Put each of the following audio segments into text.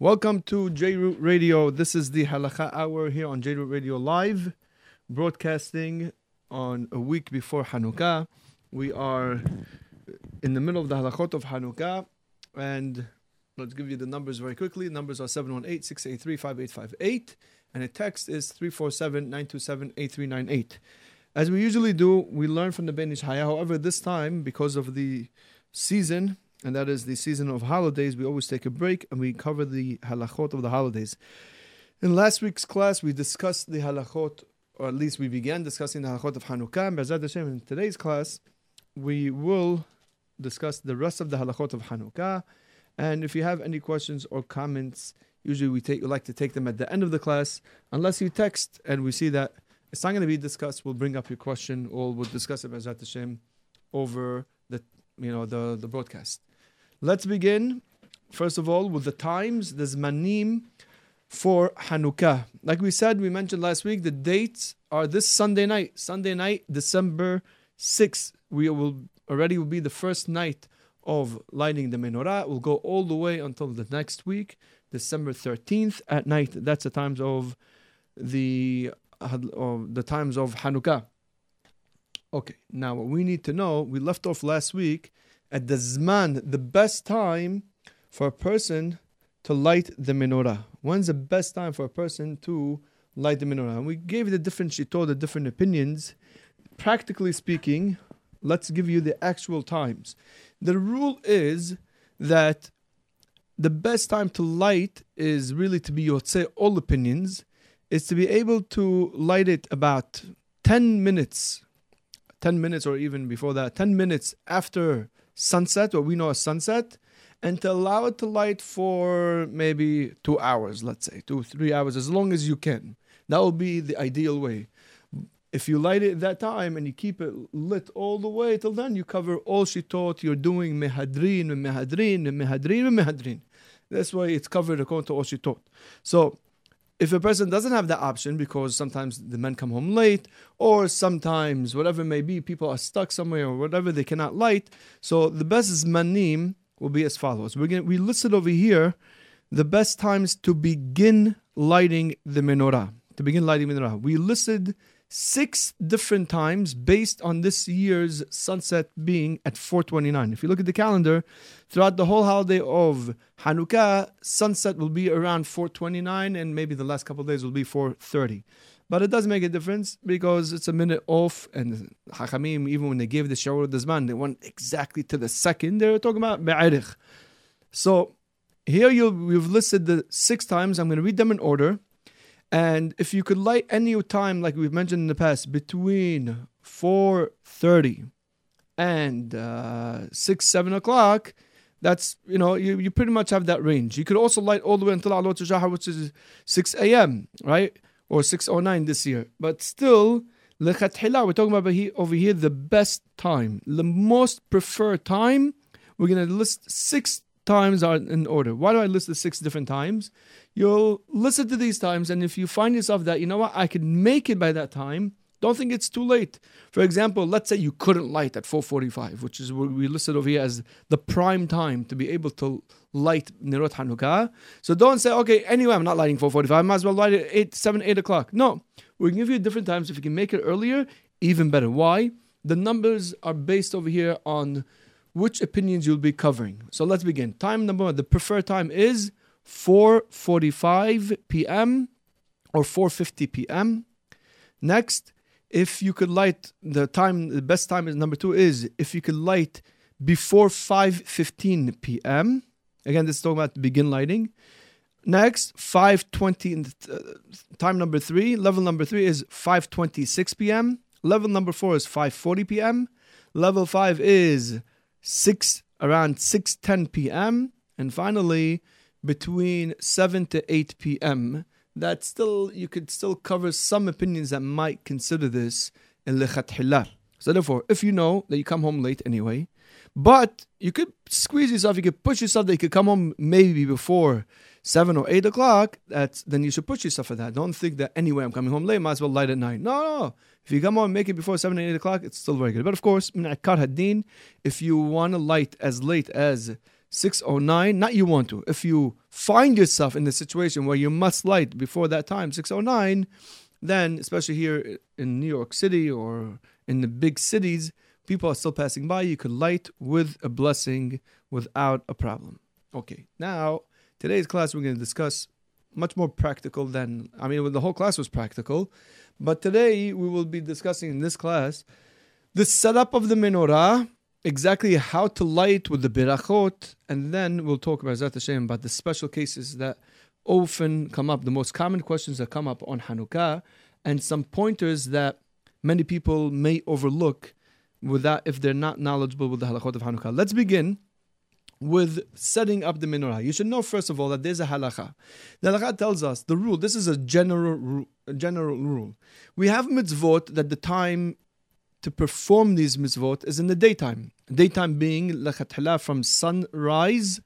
Welcome to JRoot Radio. This is the Halakha Hour here on JRoot Radio Live, broadcasting on a week before Hanukkah. We are in the middle of the Halakhot of Hanukkah, and let's give you the numbers very quickly. The Numbers are 718 683 5858, and the text is 347 927 8398. As we usually do, we learn from the Ben Ish Chai. However, this time, because of the season, and that is the season of holidays, we always take a break and we cover the halachot of the holidays. In last week's class, we discussed the halachot, or at least we began discussing the halachot of Hanukkah. And B'ezrat Hashem, in today's class, we will discuss the rest of the halachot of Hanukkah. And if you have any questions or comments, usually we take we like to take them at the end of the class, unless you text and we see that it's not going to be discussed. We'll bring up your question or we'll discuss it B'ezrat Hashem over the you know the the broadcast. Let's begin first of all with the times, the zmanim for Hanukkah. Like we said, we mentioned last week, the dates are this Sunday night, Sunday night, December 6th. We will already will be the first night of lighting the menorah. Will go all the way until the next week, December 13th at night. That's the times of the of the times of Hanukkah. Okay, now what we need to know, we left off last week at the Zman, the best time for a person to light the menorah. When's the best time for a person to light the menorah? And we gave the different shittot, the different opinions. Practically speaking, let's give you the actual times. The rule is that the best time to light is really to be, say, all opinions, is to be able to light it about 10 minutes 10 minutes or even before that, 10 minutes after sunset, what we know as sunset, and to allow it to light for maybe two hours, let's say, two, three hours, as long as you can. That will be the ideal way. If you light it at that time and you keep it lit all the way till then, you cover all shittot. You're doing mehadrin, mehadrin, mehadrin, mehadrin. That's why it's covered according to all shittot. So if a person doesn't have that option because sometimes the men come home late or sometimes whatever it may be people are stuck somewhere or whatever they cannot light. So the best zmanim will be as follows. We're going we listed over here the best times to begin lighting the menorah to begin lighting the menorah. We listed six different times based on this year's sunset being at 429. If you look at the calendar, throughout the whole holiday of Hanukkah, sunset will be around 429 and maybe the last couple days will be 430. But it does make a difference because it's a minute off, and Hachamim, even when they gave the shower of the Zman, they went exactly to the second. They were talking about Be'arich. So here you we've listed the six times. I'm going to read them in order. And if you could light any time, like we've mentioned in the past, between 4.30 and uh, 6, 7 o'clock, that's, you know, you, you pretty much have that range. You could also light all the way until Alot Shahar, which is 6 a.m., right? Or 6.09 this year. But still, we're talking about over here the best time, the most preferred time. We're going to list six times are in order. Why do I list the six different times? You'll listen to these times, and if you find yourself that, you know what, I can make it by that time, don't think it's too late. For example, let's say you couldn't light at 4:45, which is what we listed over here as the prime time to be able to light Nerot Hanukkah. So don't say, okay, anyway, I'm not lighting 4:45. I might as well light it 8, 7, 8 o'clock. No, we can give you different times. If you can make it earlier, even better. Why? The numbers are based over here on which opinions you'll be covering. So let's begin. Time number one, the preferred time is 4:45 p.m. or 4:50 p.m. Next, if you could light the time, the best time is number two is if you could light before 5:15 p.m. Again, this is talking about begin lighting. Next, 5:20. Uh, time number three, level number three is 5:26 p.m. Level number four is 5:40 p.m. Level five is six around 6:10 p.m. And finally, between 7 to 8 p.m. That still you could still cover some opinions that might consider this in lechathilah. So therefore, if you know that you come home late anyway, but you could squeeze yourself, you could push yourself that you could come home maybe before seven or eight o'clock, that's then you should push yourself for that. Don't think that anyway I'm coming home late, might as well light at nine. No, no. If you come home make it before seven or eight o'clock, it's still very good. But of course, if you want to light as late as 609, not you want to. If you find yourself in the situation where you must light before that time, 609, then, especially here in New York City or in the big cities, people are still passing by. You could light with a blessing without a problem. Okay, now, today's class we're going to discuss much more practical than, I mean, the whole class was practical, but today we will be discussing in this class the setup of the menorah exactly how to light with the birachot, and then we'll talk about Zat Hashem about the special cases that often come up, the most common questions that come up on Hanukkah, and some pointers that many people may overlook without if they're not knowledgeable with the halachot of Hanukkah. Let's begin with setting up the menorah. You should know first of all that there's a halacha. The halacha tells us the rule. This is a general a general rule. We have mitzvot that the time to perform these mitzvot is in the daytime. Daytime being lechatchila from sunrise,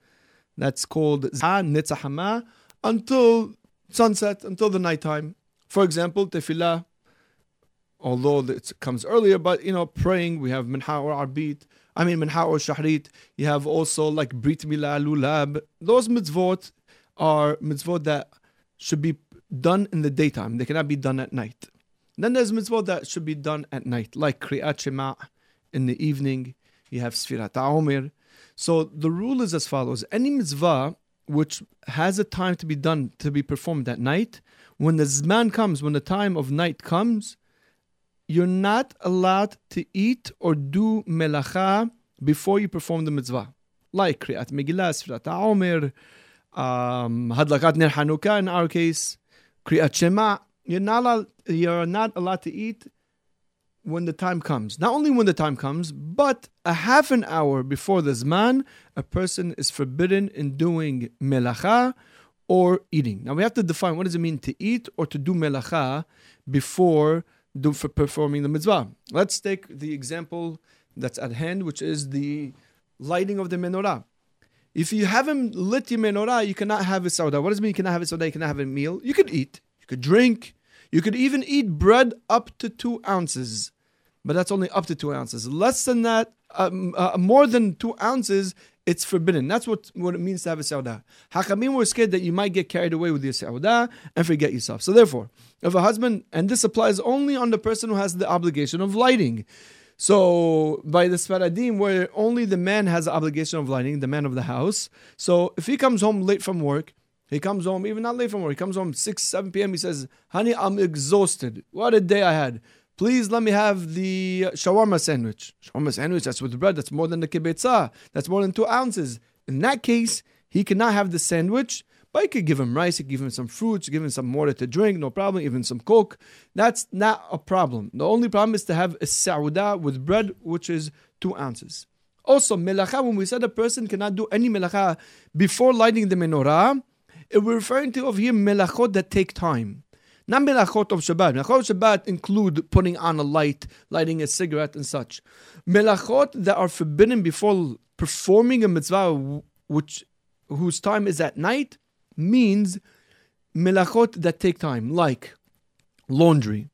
that's called nitzahama, until sunset, until the nighttime. For example, tefillah, although it comes earlier, but you know, praying, we have minha or arbit, I mean minha or shahrit. You have also like brit milah, lulab. Those mitzvot are mitzvot that should be done in the daytime. They cannot be done at night. Then there's mitzvot that should be done at night, like Kriyat Shema in the evening. You have Sfirat Omer. So the rule is as follows: any mitzvah which has a time to be done to be performed at night, when the zman comes, when the time of night comes, you're not allowed to eat or do melacha before you perform the mitzvah, like Kriyat Megillah, Sfirat Omer, um, Hadlakat Ner Hanukkah in our case, Kriyat Shema. You're not allowed, you're not allowed to eat when the time comes. Not only when the time comes, but a half an hour before the Zman, a person is forbidden in doing melacha or eating. Now we have to define what does it mean to eat or to do melacha before do, for performing the mitzvah. Let's take the example that's at hand, which is the lighting of the menorah. If you haven't lit your menorah, you cannot have a sauda. What does it mean you cannot have a sauda? You cannot have a meal. You could eat, you could drink, you could even eat bread up to two ounces, but that's only up to two ounces. Less than that, um, uh, more than two ounces, it's forbidden. That's what, what it means to have a sauda. Hakamim were scared that you might get carried away with your sauda and forget yourself. So therefore, if a husband, and this applies only on the person who has the obligation of lighting. So by the Sfaradim, where only the man has the obligation of lighting, the man of the house. So if he comes home late from work, he comes home, even not late from work, he comes home 6, 7 p.m. He says, Honey, I'm exhausted. What a day I had. Please let me have the shawarma sandwich. Shawarma sandwich, that's with bread, that's more than the kebeitza, ah. that's more than two ounces. In that case, he cannot have the sandwich, but he could give him rice, he could give him some fruits, give him some water to drink, no problem, even some coke. That's not a problem. The only problem is to have a sauda with bread, which is two ounces. Also, melacha, when we said a person cannot do any melacha before lighting the menorah, we're referring to over here melachot that take time. Not melachot of Shabbat. Melachot of Shabbat include putting on a light, lighting a cigarette, and such. Melachot that are forbidden before performing a mitzvah, which whose time is at night, means melachot that take time, like laundry,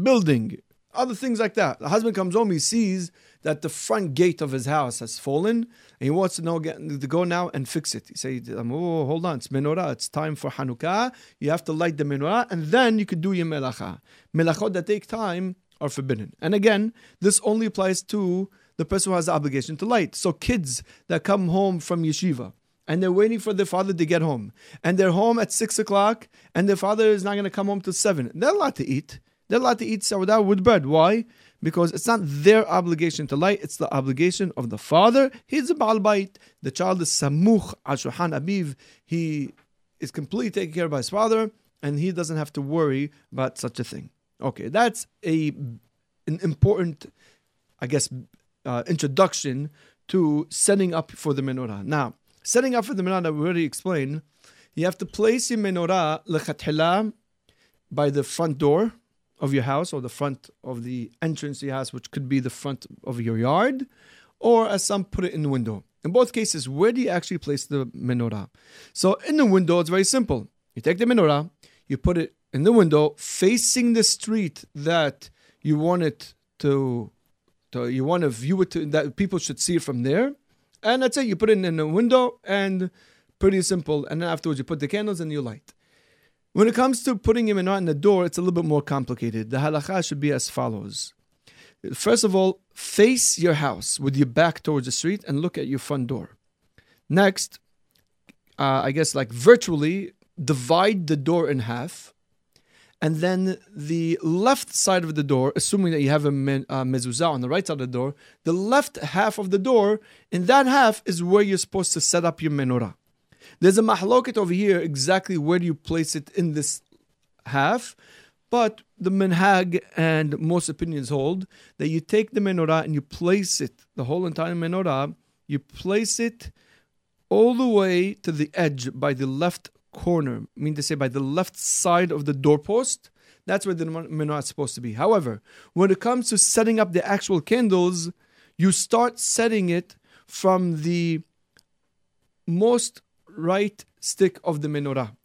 building, other things like that. The husband comes home, he sees that the front gate of his house has fallen, and he wants to know to go now and fix it. He says, um, "Oh, hold on, it's menorah. It's time for Hanukkah. You have to light the menorah, and then you could do your melacha. Melachot that take time are forbidden. And again, this only applies to the person who has the obligation to light. So kids that come home from yeshiva." and they're waiting for their father to get home. And they're home at six o'clock, and their father is not going to come home till seven. They're allowed to eat. They're allowed to eat sauda with bread. Why? Because it's not their obligation to light, it's the obligation of the father. He's a Baal Bait. The child is Samuch Ashuhan Abiv. He is completely taken care of by his father, and he doesn't have to worry about such a thing. Okay, that's a an important, I guess, uh, introduction to setting up for the menorah. Now, setting up for the menorah, we already explained. You have to place your menorah lechatchila by the front door of your house or the front of the entrance to your house, which could be the front of your yard, or as some put it in the window. In both cases, where do you actually place the menorah? So in the window, it's very simple. You take the menorah, you put it in the window facing the street that you want it to, to you want to view it to, that people should see it from there. And that's it. You put it in the window and pretty simple. And then afterwards, you put the candles and you light. When it comes to putting him in the door, it's a little bit more complicated. The halacha should be as follows. First of all, face your house with your back towards the street and look at your front door. Next, uh, I guess like virtually divide the door in half. And then the left side of the door, assuming that you have a uh, mezuzah on the right side of the door, the left half of the door, in that half is where you're supposed to set up your menorah. There's a mahloket over here, exactly where do you place it in this half. But the minhag and most opinions hold that you take the menorah and you place it, the whole entire menorah, you place it all the way to the edge by the left corner, I mean to say by the left side of the doorpost. That's where the menorah is supposed to be. However, when it comes to setting up the actual candles, you start setting it from the most right stick of the menorah.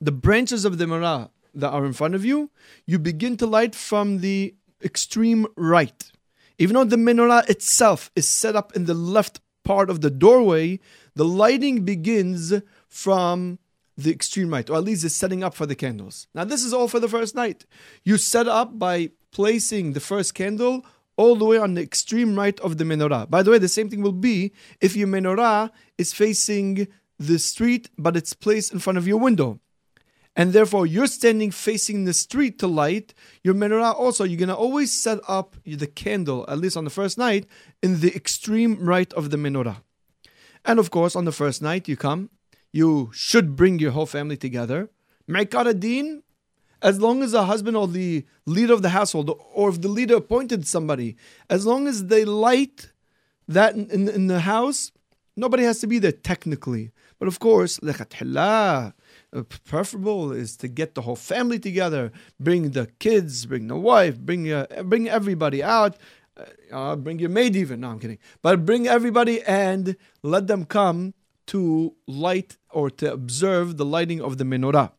The branches of the menorah that are in front of you, you begin to light from the extreme right. Even though the menorah itself is set up in the left part of the doorway, the lighting begins from the extreme right, or at least is setting up for the candles. Now, this is all for the first night. You set up by placing the first candle all the way on the extreme right of the menorah. By the way, the same thing will be if your menorah is facing the street, but it's placed in front of your window. And therefore, you're standing facing the street to light your menorah. Also, you're going to always set up the candle, at least on the first night, in the extreme right of the menorah. And of course, on the first night, you come, you should bring your whole family together. Ma'ikar din, as long as the husband or the leader of the household, or if the leader appointed somebody, as long as they light that in, in, in the house, nobody has to be there technically. But of course, uh, preferable is to get the whole family together, bring the kids, bring the wife, bring uh, bring everybody out, uh, uh, bring your maid even. No, I'm kidding. But bring everybody and let them come to light or to observe the lighting of the menorah.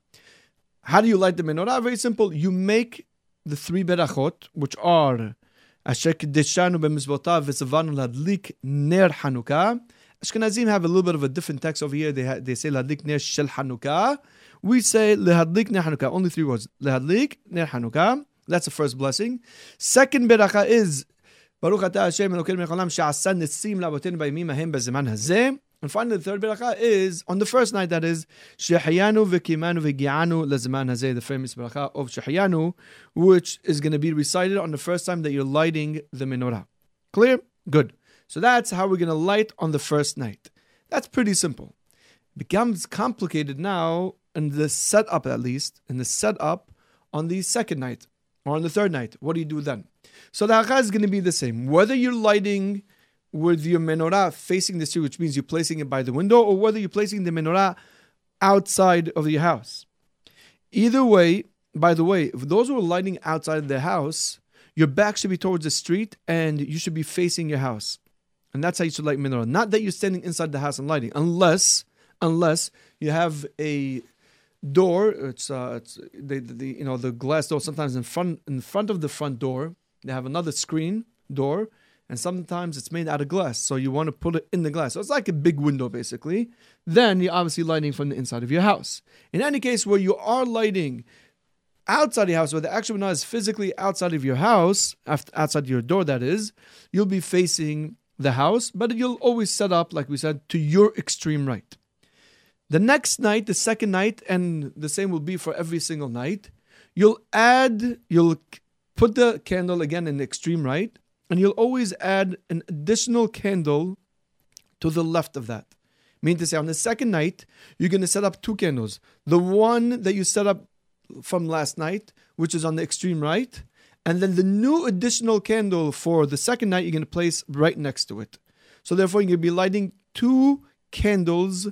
How do you light the menorah? Very simple. You make the three berachot, which are Asher Kedeshanu b'mizvotav v'savanu ladlik ner Hanukkah. Ashkenazim have a little bit of a different text over here. They, ha- they say Lahadlik Ner Shel Hanukkah. We say Lehadlik Ner Hanukkah. Only three words. Lehadlik Ner Hanukkah. That's the first blessing. Second beracha is Baruch Ata Hashem Elokeinu Melech Haolam She'asa Nitzim La'avoteinu B'yamim Hahem B'zeman Hazeh. And finally, the third beracha is on the first night. That is Shehayanu v'Kimanu v'Gianu lezeman hazeh, the famous beracha of Shehayanu, which is going to be recited on the first time that you're lighting the menorah. Clear? Good. So that's how we're going to light on the first night. That's pretty simple. It becomes complicated now in the setup, at least, in the setup on the second night or on the third night. What do you do then? So the halacha is going to be the same. Whether you're lighting with your menorah facing the street, which means you're placing it by the window, or whether you're placing the menorah outside of your house. Either way, by the way, if those who are lighting outside of their house, your back should be towards the street and you should be facing your house. And that's how you should light menorah. Not that you're standing inside the house and lighting, unless unless you have a door. It's uh, it's the, the you know the glass door. Sometimes in front in front of the front door, they have another screen door, and sometimes it's made out of glass. So you want to put it in the glass. So it's like a big window basically. Then you're obviously lighting from the inside of your house. In any case, where you are lighting outside your house, where the actual menorah is physically outside of your house, outside your door, that is, you'll be facing the house, but you'll always set up, like we said, to your extreme right. The next night, the second night, and the same will be for every single night, you'll add, you'll put the candle again in the extreme right, and you'll always add an additional candle to the left of that. Meaning to say, on the second night, you're going to set up two candles. The one that you set up from last night, which is on the extreme right, and then the new additional candle for the second night you're going to place right next to it. So therefore, you're going to be lighting two candles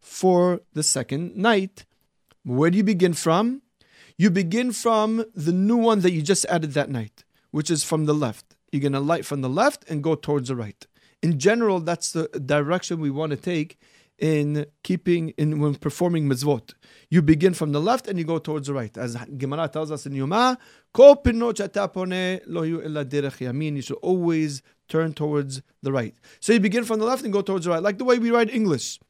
for the second night. Where do you begin from? You begin from the new one that you just added that night, which is from the left. You're going to light from the left and go towards the right. In general, that's the direction we want to take in keeping in when performing mitzvot. You begin from the left and you go towards the right. As Gemara tells us in Yoma, you should always turn towards the right. So you begin from the left and go towards the right, like the way we write English.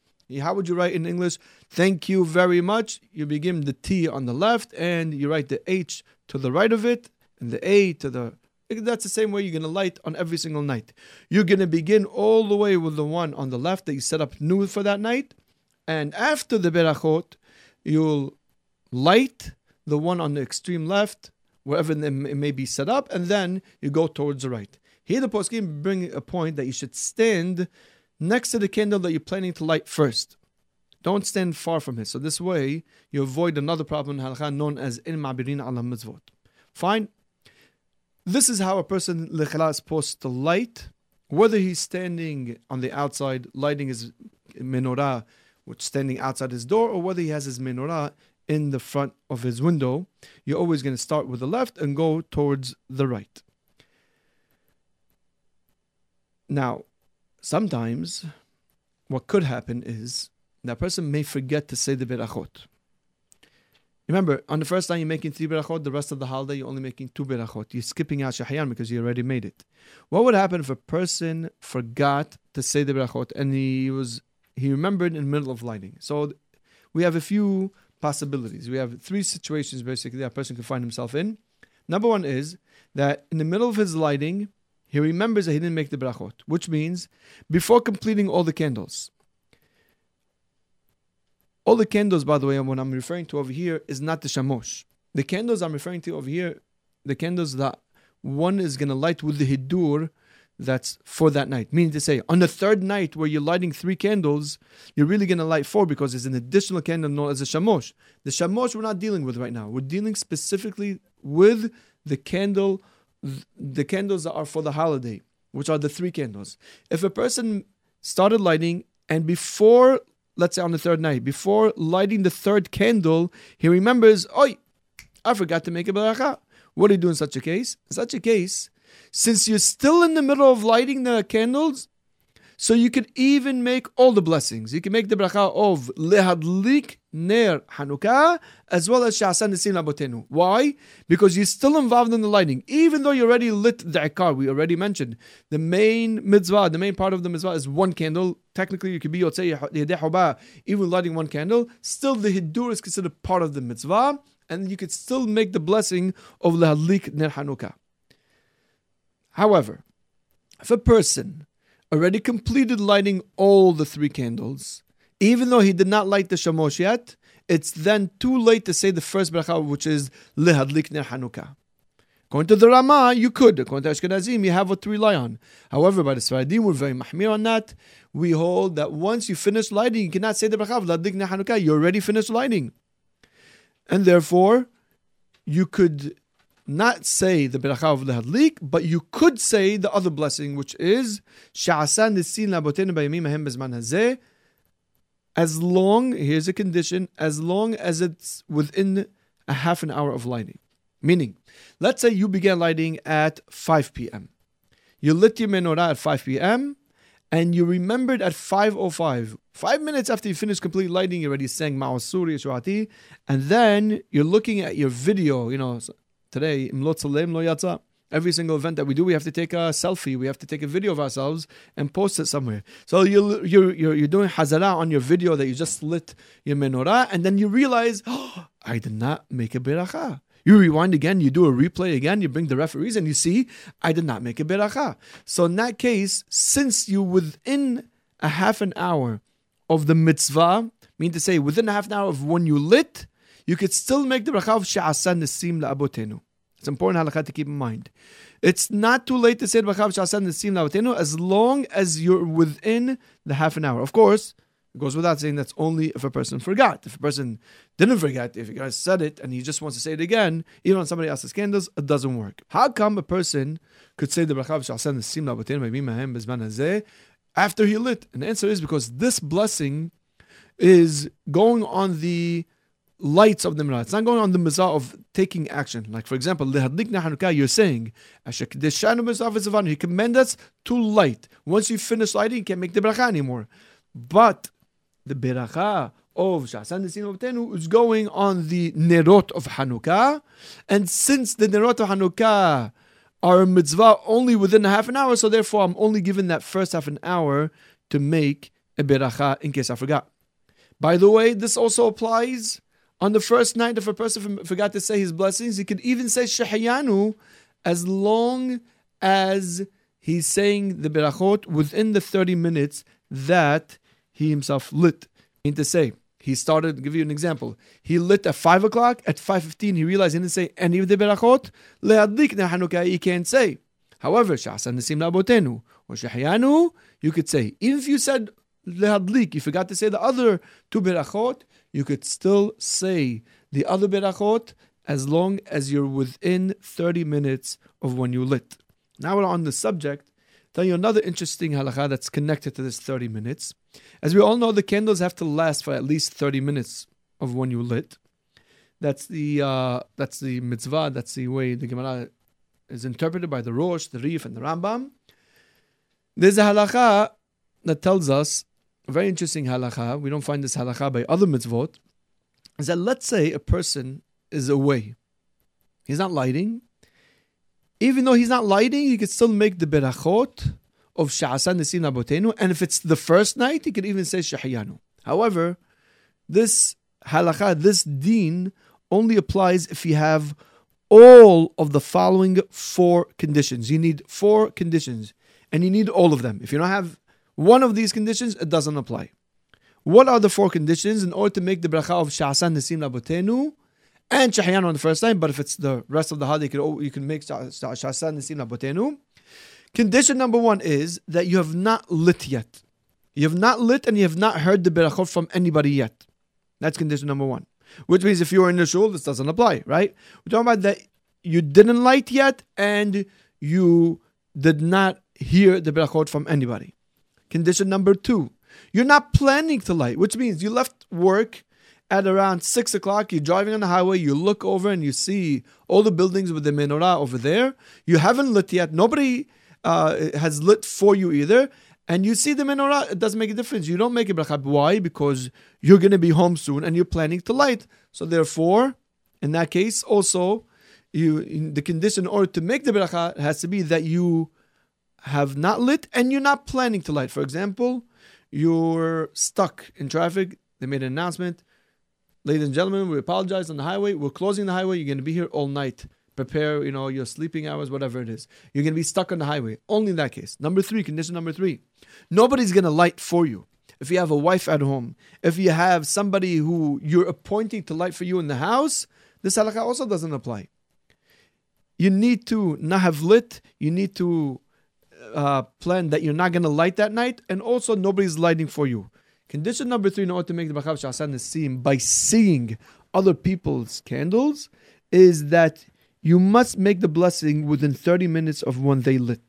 How would you write in English? Thank you very much. You begin the T on the left and you write the H to the right of it and the A to the. That's the same way you're going to light on every single night. You're going to begin all the way with the one on the left that you set up new for that night. And after the berachot, you'll light the one on the extreme left, wherever it may be set up, and then you go towards the right. Here, the poskim bring a point that you should stand next to the candle that you're planning to light first. Don't stand far from it. So this way, you avoid another problem in halakha known as in ma'birin ala mitzvot. Fine. This is how a person likhla is supposed to light, whether he's standing on the outside lighting his menorah, which standing outside his door, or whether he has his menorah in the front of his window. You're always going to start with the left and go towards the right. Now, sometimes what could happen is that person may forget to say the berachot. Remember, on the first time you're making three berachot, the rest of the holiday you're only making two berachot. You're skipping out shahyan because you already made it. What would happen if a person forgot to say the berachot and he was he remembered in the middle of lighting? So we have a few possibilities. We have three situations basically that a person could find himself in. Number one is that in the middle of his lighting, he remembers that he didn't make the brachot, which means before completing all the candles. All the candles, by the way, what I'm referring to over here is not the shamosh. The candles I'm referring to over here, the candles that one is going to light with the hidur that's for that night. Meaning to say, on the third night where you're lighting three candles, you're really going to light four because there's an additional candle known as a shamosh. The shamosh we're not dealing with right now. We're dealing specifically with the candle the candles that are for the holiday, which are the three candles. If a person started lighting and before, let's say on the third night, before lighting the third candle, he remembers, Oi, I forgot to make a baracha. What do you do in such a case? In such a case, since you're still in the middle of lighting the candles, so you can even make all the blessings. You can make the bracha of lehadlik ner Hanukkah as well as sha'asan nesim labotenu. Why? Because you're still involved in the lighting. Even though you already lit the ikar, we already mentioned the main mitzvah, the main part of the mitzvah is one candle. Technically, you could be yotzei even lighting one candle. Still, the hidur is considered part of the mitzvah, and you could still make the blessing of lehadlik ner Hanukkah. However, if a person already completed lighting all the three candles, even though he did not light the shamosh yet, it's then too late to say the first bracha, which is lehadlik ner Hanukkah. According to the Rama, you could. According to Ashkenazim, you have what to rely on. However, by the Sfaradim, we're very mahmir on that. We hold that once you finish lighting, you cannot say the bracha of Ladlik Hanukkah. You already finished lighting. And therefore, you could not say the beracha of the but you could say the other blessing, which is sha'asan nisin labotenu bayamim ahem bezman hazeh. As long, here's a condition, as long as it's within a half an hour of lighting. Meaning, let's say you began lighting at 5 p.m. You lit your menorah at 5 p.m. and you remembered at 5.05, five minutes after you finished complete lighting, you already sang Ma'asuri Shuati, and then you're looking at your video, you know, Today, Imlot Salem Lo Yatza. every single event that we do, we have to take a selfie, we have to take a video of ourselves and post it somewhere. So you're, you're, you're, you're doing hazara on your video that you just lit your menorah, and then you realize, oh, I did not make a beracha. You rewind again, you do a replay again, you bring the referees, and you see, I did not make a beracha. So in that case, since you within a half an hour of the mitzvah, mean to say within a half an hour of when you lit, you could still make the bracha of she'asan nesim la'abotenu. It's important halakha to keep in mind. It's not too late to say the bracha of she'asan nesim la'abotenu as long as you're within the half an hour. Of course, it goes without saying that's only if a person forgot. If a person didn't forget, if you guys said it and he just wants to say it again, even on somebody else's candles, it doesn't work. How come a person could say the bracha after he lit? And the answer is because this blessing is going on the lights of the menorah. It's not going on the mizah of taking action. Like for example, you're saying, He command us to light. Once you finish lighting, you can't make the bracha anymore. But the beracha of Sha'asan Nesim is going on the nerot of Hanukkah. And since the nerot of Hanukkah are a mitzvah only within half an hour, so therefore I'm only given that first half an hour to make a beracha in case I forgot. By the way, this also applies on the first night if a person forgot to say his blessings. He could even say shahayanu as long as he's saying the berachot within the 30 minutes that he himself lit. I Mean to say, he started, give you an example. He lit at 5 o'clock. At 5.15, he realized he didn't say any of the berachot. Hanukkah, he can't say. However, Sha'asan Nasim Labotenu, or Shahayanu, you could say. If you said Le'adlik, you forgot to say the other two berachot, you could still say the other berachot as long as you're within 30 minutes of when you lit. Now we're on the subject. Tell you another interesting halakha that's connected to this 30 minutes. As we all know, the candles have to last for at least 30 minutes of when you lit. That's the uh, that's the mitzvah. That's the way the Gemara is interpreted by the Rosh, the Rif, and the Rambam. There's a halakha that tells us a very interesting halakha. We don't find this halakha by other mitzvot. Is that let's say a person is away, he's not lighting, even though he's not lighting, he could still make the berachot of Sha'asan Nesim Abotenu. And if it's the first night, he could even say Shahiyanu. However, this halakha, this deen, only applies if you have all of the following four conditions. You need four conditions, and you need all of them. If you don't have one of these conditions, it doesn't apply. What are the four conditions in order to make the bracha of Sha'asan Nesim Abotenu? And Shahyan on the first time, but if it's the rest of the holiday, you can, you can make Shasan Nisim Botenu. Condition number one is that you have not lit yet. You have not lit and you have not heard the berachot from anybody yet. That's condition number one. Which means if you are in the shul, this doesn't apply, right? We're talking about that you didn't light yet and you did not hear the berachot from anybody. Condition number two, you're not planning to light, which means you left work at around six o'clock, you're driving on the highway, you look over and you see all the buildings with the menorah over there. You haven't lit yet. Nobody uh, has lit for you either. And you see the menorah, it doesn't make a difference. You don't make a bracha. Why? Because you're going to be home soon and you're planning to light. So therefore, in that case, also, you the condition in order to make the bracha has to be that you have not lit and you're not planning to light. For example, you're stuck in traffic. They made an announcement ladies and gentlemen, we apologize on the highway. We're closing the highway. You're going to be here all night. Prepare, you know, your sleeping hours, whatever it is. You're going to be stuck on the highway. Only in that case. Number three, condition number three. Nobody's going to light for you. If you have a wife at home, if you have somebody who you're appointing to light for you in the house, this halakha also doesn't apply. You need to not have lit. You need to uh, plan that you're not going to light that night, and also nobody's lighting for you. Condition number three in order to make the Bachav Shasan Nasim by seeing other people's candles is that you must make the blessing within 30 minutes of when they lit.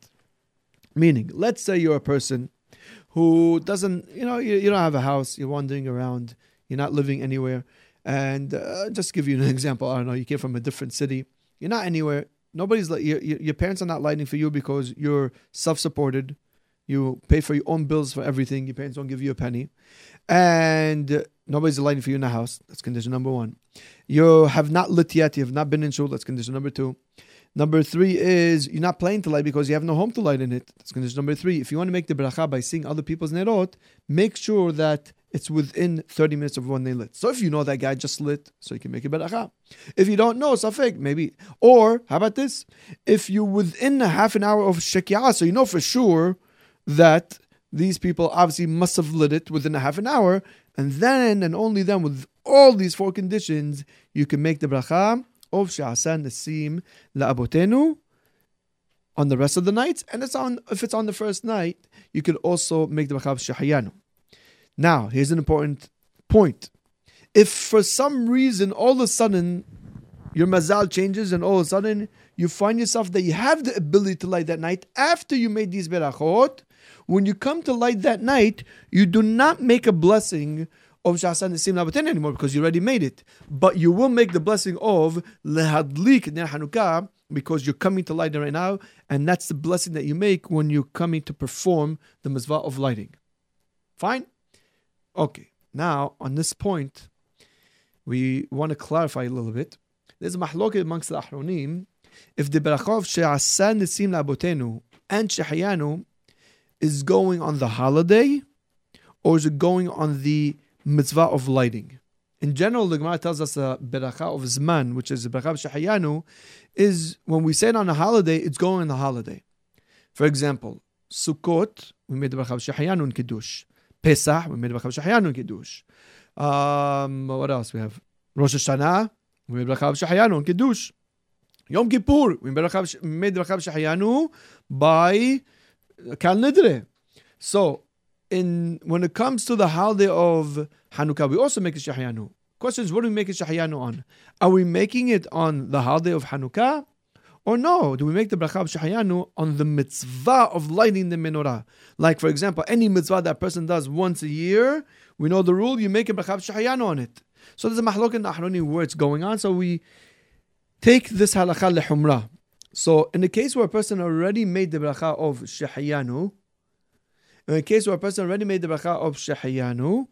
Meaning, let's say you're a person who doesn't, you know, you, you don't have a house, you're wandering around, you're not living anywhere. And uh, just give you an example, I don't know, you came from a different city, you're not anywhere. Nobody's like your, your parents are not lighting for you because you're self-supported. You pay for your own bills for everything. Your parents don't give you a penny. And nobody's lighting for you in the house. That's condition number one. You have not lit yet. You have not been in shul. That's condition number two. Number three is you're not planning to light because you have no home to light in it. That's condition number three. If you want to make the bracha by seeing other people's nerot, make sure that it's within 30 minutes of when they lit. So if you know that guy just lit, so you can make a bracha. If you don't know, safek, maybe. Or, how about this? If you're within a half an hour of shekiah, so you know for sure that these people obviously must have lit it within a half an hour, and then and only then, with all these four conditions, you can make the bracha of Sha'asan Nasim La'abotenu on the rest of the nights, and it's on if it's on the first night, you can also make the bracha of Shahayanu. Now, here's an important point. If for some reason all of a sudden your mazal changes and all of a sudden you find yourself that you have the ability to light that night after you made these berachot, when you come to light that night, you do not make a blessing of Sha'asan Nisim Labatin anymore because you already made it. But you will make the blessing of Lehadlik Ner Hanukkah because you're coming to light right now, and that's the blessing that you make when you're coming to perform the mitzvah of lighting. Fine? Okay. Now, on this point, we want to clarify a little bit. There's a mahloket amongst the Ahronim if the bracha of she'asa nisim labotenu and shehayanu is going on the holiday, or is it going on the mitzvah of lighting? In general, the Gemara tells us the beracha of zman, which is the beracha of shehayanu, is when we say it on a holiday, it's going on the holiday. For example, Sukkot, we made the beracha of shehayanu and kiddush. Pesach, we made the beracha of shehayanu and kiddush. Um, what else we have? Rosh Hashanah, we made beracha of shehayanu and kiddush. Yom Kippur, we made beracha of shehayanu by Kal Nidre. So, in when it comes to the holiday of Hanukkah, we also make a Shahayanu. Question is, what do we make a Shahayanu on? Are we making it on the holiday of Hanukkah? Or no, do we make the bracha of on the mitzvah of lighting the menorah? Like, for example, any mitzvah that person does once a year, we know the rule, you make a bracha of on it. So there's a mahlok in the Ahroni where it's going on. So we take this halakha lehumrah. So in the case where a person already made the bracha of Shahayanu, in the case where a person already made the bracha of Shahayanu,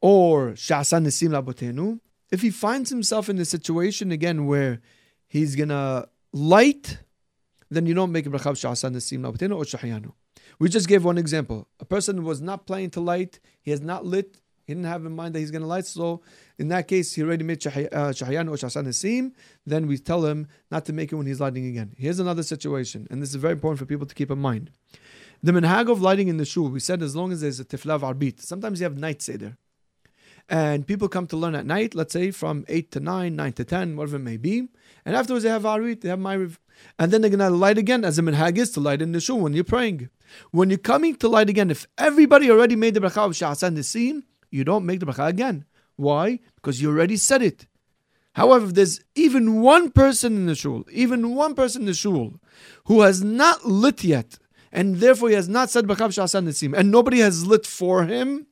or Sha'asan Nisim Labotenu, if he finds himself in a situation again where he's gonna light, then you don't make a bracha of Sha'asan Nisim Labotenu or Shahayanu. We just gave one example. A person was not planning to light, he has not lit, he didn't have in mind that he's going to light. So in that case, he already made uh, or Shasan Nasim. Then we tell him not to make it when he's lighting again. Here's another situation, and this is very important for people to keep in mind. The minhag of lighting in the shul, we said as long as there's a tiflav arbit. Sometimes you have night seder. And people come to learn at night, let's say from 8 to 9, 9 to 10, whatever it may be. And afterwards they have arbit, they have ma'ariv. And then they're going to light again, as the minhag is to light in the shul when you're praying. When you're coming to light again, if everybody already made the bracha of Sha'asan Nasim, you don't make the bracha again. Why? Because you already said it. However, if there's even one person in the shul, even one person in the shul, who has not lit yet, and therefore he has not said bracha sha'asan nisim, and nobody has lit for him,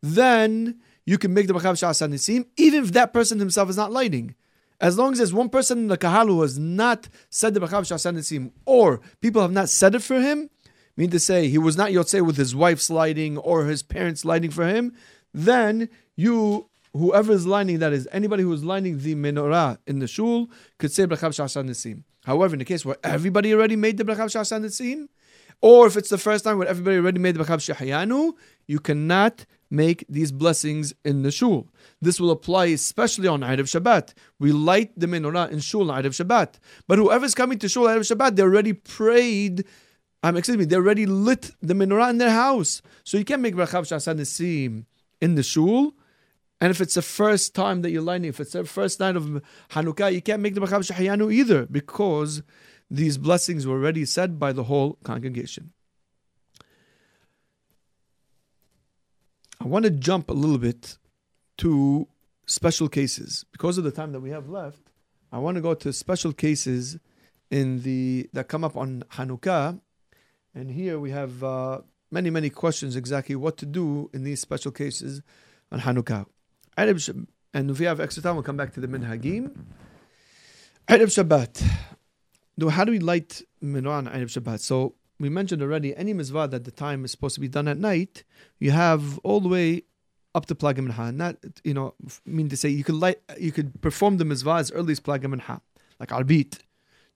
then you can make the bracha sha'asan nisim, even if that person himself is not lighting. As long as there's one person in the kahal who has not said the bracha sha'asan nisim, or people have not said it for him, mean to say he was not yotzei with his wife's lighting or his parents lighting for him, then you, whoever is lining, that is, anybody who is lining the menorah in the shul, could say Brachav Shashan Nisim. However, in the case where everybody already made the Brachav Shashan Nisim, or if it's the first time where everybody already made the Brachav Shahayanu, you cannot make these blessings in the shul. This will apply especially on Erev Shabbat. We light the menorah in shul on Erev Shabbat. But whoever's coming to shul Erev Shabbat, they already prayed um, excuse me, they already lit the menorah in their house. So you can't make Brachav Shashan Nisim in the shul. And if it's the first time that you're lighting, if it's the first night of Hanukkah, you can't make the Machav Shahayanu either because these blessings were already said by the whole congregation. I want to jump a little bit to special cases. Because of the time that we have left, I want to go to special cases in the that come up on Hanukkah. And here we have uh, many, many questions exactly what to do in these special cases on Hanukkah. And if we have extra time, we'll come back to the Minhagim. Erev Shabbat. How do we light menorah on Erev Shabbat? So we mentioned already, any mitzvah that the time is supposed to be done at night, you have all the way up to Plag Mincha. Not, you know, mean to say you could light, you could perform the mitzvah as early as Plag Mincha, like Arbit.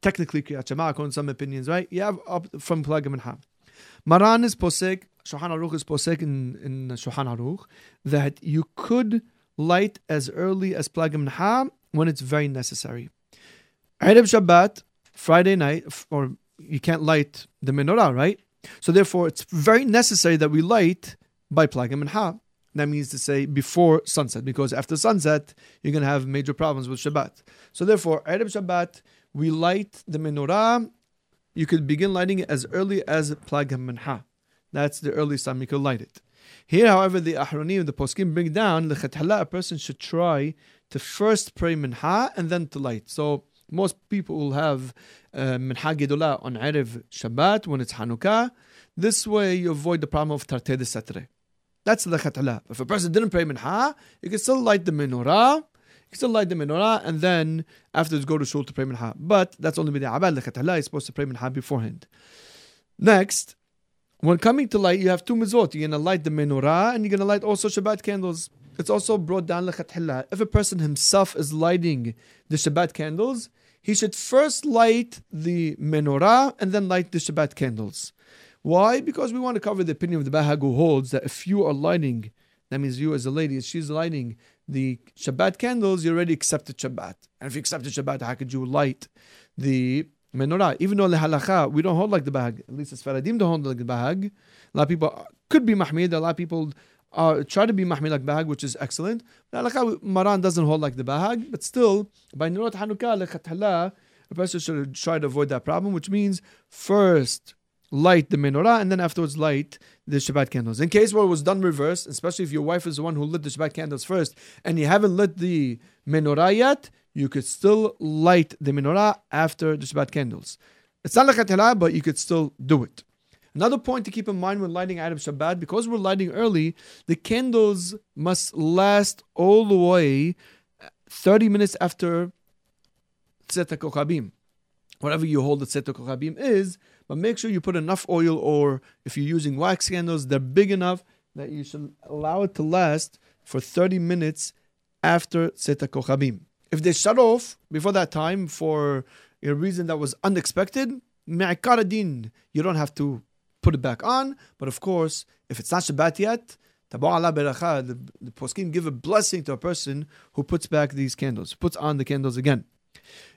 Technically, Kriyat Shema, some opinions, right? You have up from Plag Mincha. Maran is posek, Shulchan Aruch is posek in, in Shulchan Aruch, that you could light as early as Plag Minha when it's very necessary. Erev Shabbat, Friday night, or you can't light the menorah, right? So therefore, it's very necessary that we light by Plag Minha. That means to say before sunset, because after sunset, you're going to have major problems with Shabbat. So therefore, Erev Shabbat, we light the menorah you could begin lighting it as early as Plag Minha. That's the earliest time you could light it. Here, however, the Ahronim, the Poskim bring down, the a person should try to first pray Minha and then to light. So most people will have uh, Minha Gedolah on Erev Shabbat when it's Hanukkah. This way you avoid the problem of Tarteh de Satre. That's the Khatala. If a person didn't pray Minha, you can still light the menorah you still light the menorah and then afterwards go to shul to pray minha. But that's only the abad. The khatala is supposed to pray minha beforehand. Next, when coming to light, you have two mitzvot. You're going to light the menorah and you're going to light also Shabbat candles. It's also brought down lechatchila. If a person himself is lighting the Shabbat candles, he should first light the menorah and then light the Shabbat candles. Why? Because we want to cover the opinion of the Bahag who holds that if you are lighting, that means you as a lady, if she's lighting the Shabbat candles, you already accepted Shabbat. And if you accepted Shabbat, how could you light the menorah? Even though the halacha, we don't hold like the Bahag. At least as Faradim don't hold like the Bahag. A lot of people could be Mahmir, a lot of people uh, try to be Mahmir like Bahag, which is excellent. Halakha Maran doesn't hold like the Bahag, but still, by Nerot Hanukkah, a person should try to avoid that problem, which means first light the menorah and then afterwards light the Shabbat candles. In case where it was done reverse, especially if your wife is the one who lit the Shabbat candles first and you haven't lit the menorah yet, you could still light the menorah after the Shabbat candles. It's not like a but you could still do it. Another point to keep in mind when lighting Erev Shabbat, because we're lighting early, the candles must last all the way uh, 30 minutes after Tzeta Kochabim. Whatever you hold the Tzeta Kochabim is, but make sure you put enough oil or if you're using wax candles, they're big enough that you should allow it to last for 30 minutes after Tzeta Kochabim. If they shut off before that time for a reason that was unexpected, Me'akaradin, you don't have to put it back on. But of course, if it's not Shabbat yet, the, the poskim give a blessing to a person who puts back these candles, puts on the candles again.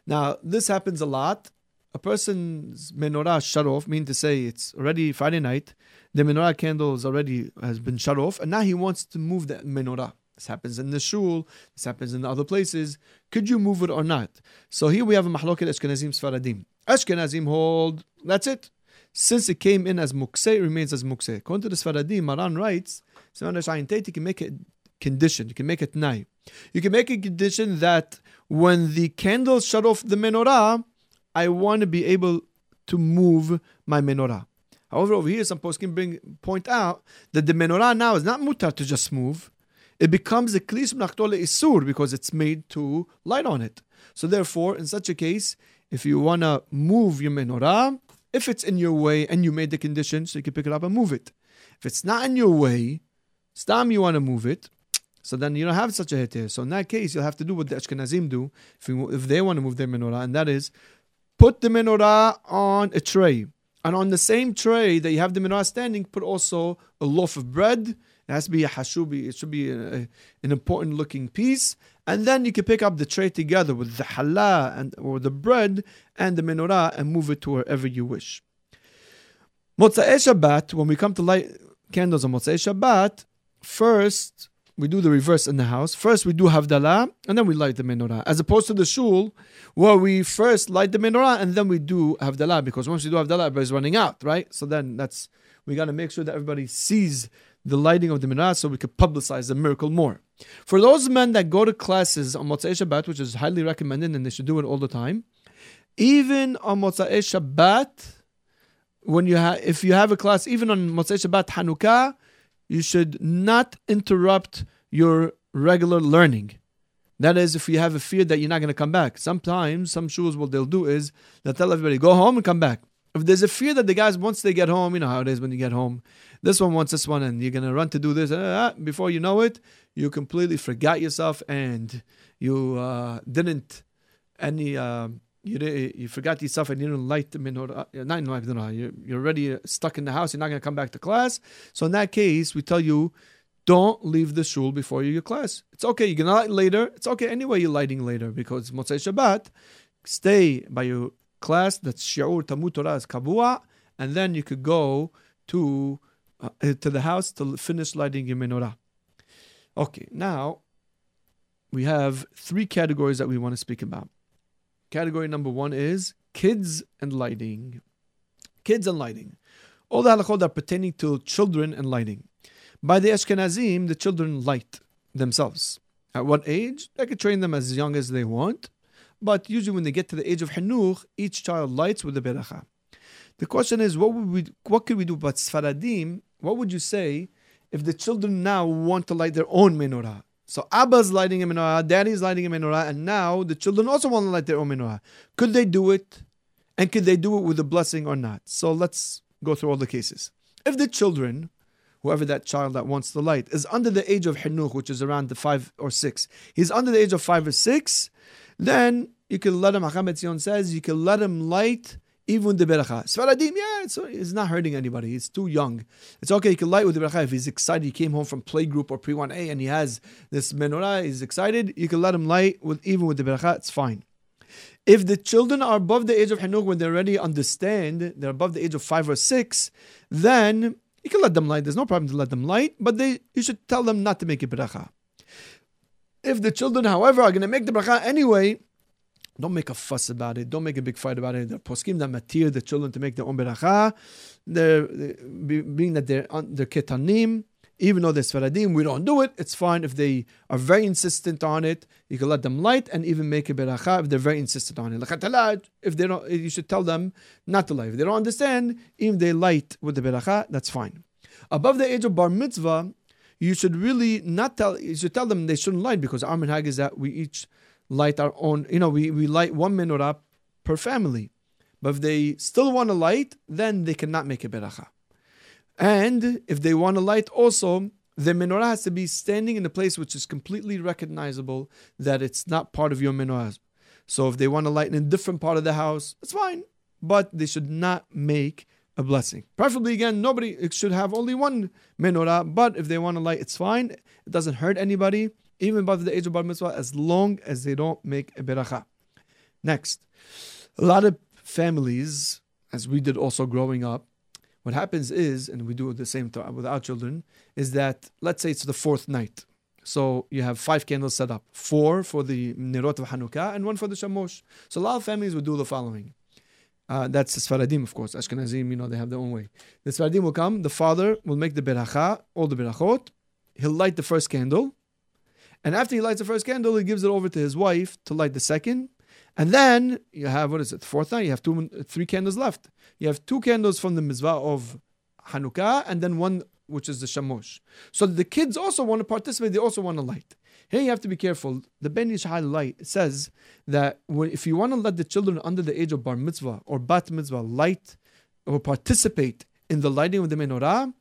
Now, this happens a lot. A person's menorah shut off, meaning to say it's already Friday night, the menorah candle is already has been shut off, and now he wants to move the menorah. This happens in the shul, this happens in other places. Could you move it or not? So here we have a mahloket Ashkenazim Sfaradim. Ashkenazim hold, that's it. Since it came in as mukse, it remains as mukse. According to the Sfaradim, Maran writes, you can make it condition, you can make it nai. You can make a condition that when the candles shut off the menorah, I want to be able to move my menorah. However, over here, some poskim bring point out that the menorah now is not mutar to just move. It becomes a klis mnachtole isur because it's made to light on it. So therefore, in such a case, if you want to move your menorah, if it's in your way and you made the condition, so you can pick it up and move it. If it's not in your way, stam you want to move it, so then you don't have such a heter. So in that case, you'll have to do what the Ashkenazim do if, you, if they want to move their menorah, and that is put the menorah on a tray. And on the same tray that you have the menorah standing, put also a loaf of bread. It has to be a hashubi. It should be a, a, an important looking piece. And then you can pick up the tray together with the hallah and or the bread and the menorah and move it to wherever you wish. Motzei Shabbat, when we come to light candles on Motzei Shabbat, first we do the reverse in the house. First, we do Havdalah, and then we light the menorah. As opposed to the shul, where we first light the menorah, and then we do Havdalah, because once we do Havdalah, everybody's running out, right? So then that's, we got to make sure that everybody sees the lighting of the menorah so we could publicize the miracle more. For those men that go to classes on Motzei Shabbat, which is highly recommended, and they should do it all the time, even on Motzei Shabbat, when you have, if you have a class, even on Motzei Shabbat Hanukkah, you should not interrupt your regular learning. That is, if you have a fear that you're not going to come back. Sometimes, some shuls, what they'll do is they'll tell everybody, go home and come back. If there's a fear that the guys, once they get home, you know how it is when you get home, this one wants this one, and you're going to run to do this. Uh, before you know it, you completely forgot yourself and you uh, didn't any. Uh, you you forgot yourself and you didn't light the menorah. Not light the menorah. You're, you're already stuck in the house. You're not going to come back to class. So in that case, we tell you, don't leave the shul before your class. It's okay. You're gonna light later. It's okay anyway. You're lighting later because Motzei Shabbat. Stay by your class. That's Shiur Talmud Torah is Kabua, and then you could go to uh, to the house to finish lighting your menorah. Okay, now we have three categories that we want to speak about. Category number one is kids and lighting. Kids and lighting. All the halachot are pertaining to children and lighting. By the Ashkenazim, the children light themselves. At what age? They can train them as young as they want, but usually when they get to the age of Hanuch, each child lights with the beracha. The question is, what would we, what could we do? But Sfaradim, what would you say if the children now want to light their own menorah? So Abba's lighting a menorah, Daddy's lighting a menorah, and now the children also want to light their own menorah. Could they do it? And could they do it with a blessing or not? So let's go through all the cases. If the children, whoever that child that wants to light, is under the age of hinuch, which is around the five or six, he's under the age of five or six, then you can let him, Hacham Etzion says, you can let him light even the beracha. Sfaradim, yeah, it's, it's not hurting anybody. He's too young. It's okay, he can light with the beracha. If he's excited, he came home from playgroup or pre 1A and he has this menorah, he's excited, you can let him light with even with the beracha, it's fine. If the children are above the age of Hinuk when they already understand, they're above the age of five or six, then you can let them light. There's no problem to let them light, but they you should tell them not to make a bracha. If the children, however, are going to make the bracha anyway, don't make a fuss about it. Don't make a big fight about it. The poskim that matir the children to make their own beracha. They're, being that they're they're ketanim, even though they're Sfaradim, we don't do it. It's fine if they are very insistent on it. You can let them light and even make a beracha if they're very insistent on it. If they don't, you should tell them not to light. If they don't understand, even they light with the beracha, that's fine. Above the age of bar mitzvah, you should really not tell. You should tell them they shouldn't light because our minhag is that we each light our own. You know, we, we light one menorah per family. But if they still want to light, then they cannot make a beracha. And if they want to light also, the menorah has to be standing in a place which is completely recognizable that it's not part of your menorah. So if they want to light in a different part of the house, it's fine. But they should not make a blessing. Preferably, again, nobody should have only one menorah. But if they want to light, it's fine. It doesn't hurt anybody, even above the age of bar mitzvah, as long as they don't make a beracha. Next, a lot of families, as we did also growing up, what happens is, and we do the same with our children, is that let's say it's the fourth night. So you have five candles set up, four for the Nerot of Hanukkah and one for the Shamosh. So a lot of families would do the following. Uh, that's the Sfaradim, of course. Ashkenazim, you know, they have their own way. The Sfaradim will come, the father will make the beracha, all the berachot. He'll light the first candle. And after he lights the first candle, he gives it over to his wife to light the second. And then you have, what is it, fourth night? You have two, three candles left. You have two candles from the mitzvah of Hanukkah and then one which is the shamosh. So the kids also want to participate, they also want to light. Here you have to be careful. The Ben Ish Chai light says that if you want to let the children under the age of bar mitzvah or bat mitzvah light or participate in the lighting of the menorah,